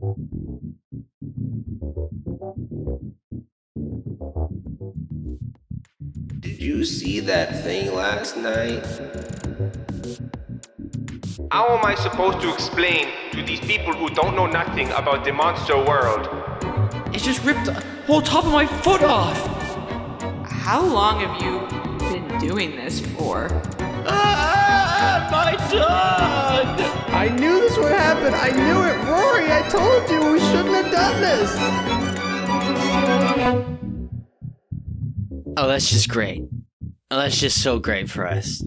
Did you see that thing last night? How am I supposed to explain to these people who don't know nothing about the monster world? It just ripped the whole top of my foot off. How long have you been doing this for? Ah, my dog! I knew this would happen. I knew it. Rory, I told you we shouldn't have done this. Oh, that's just great. Oh, that's just so great for us.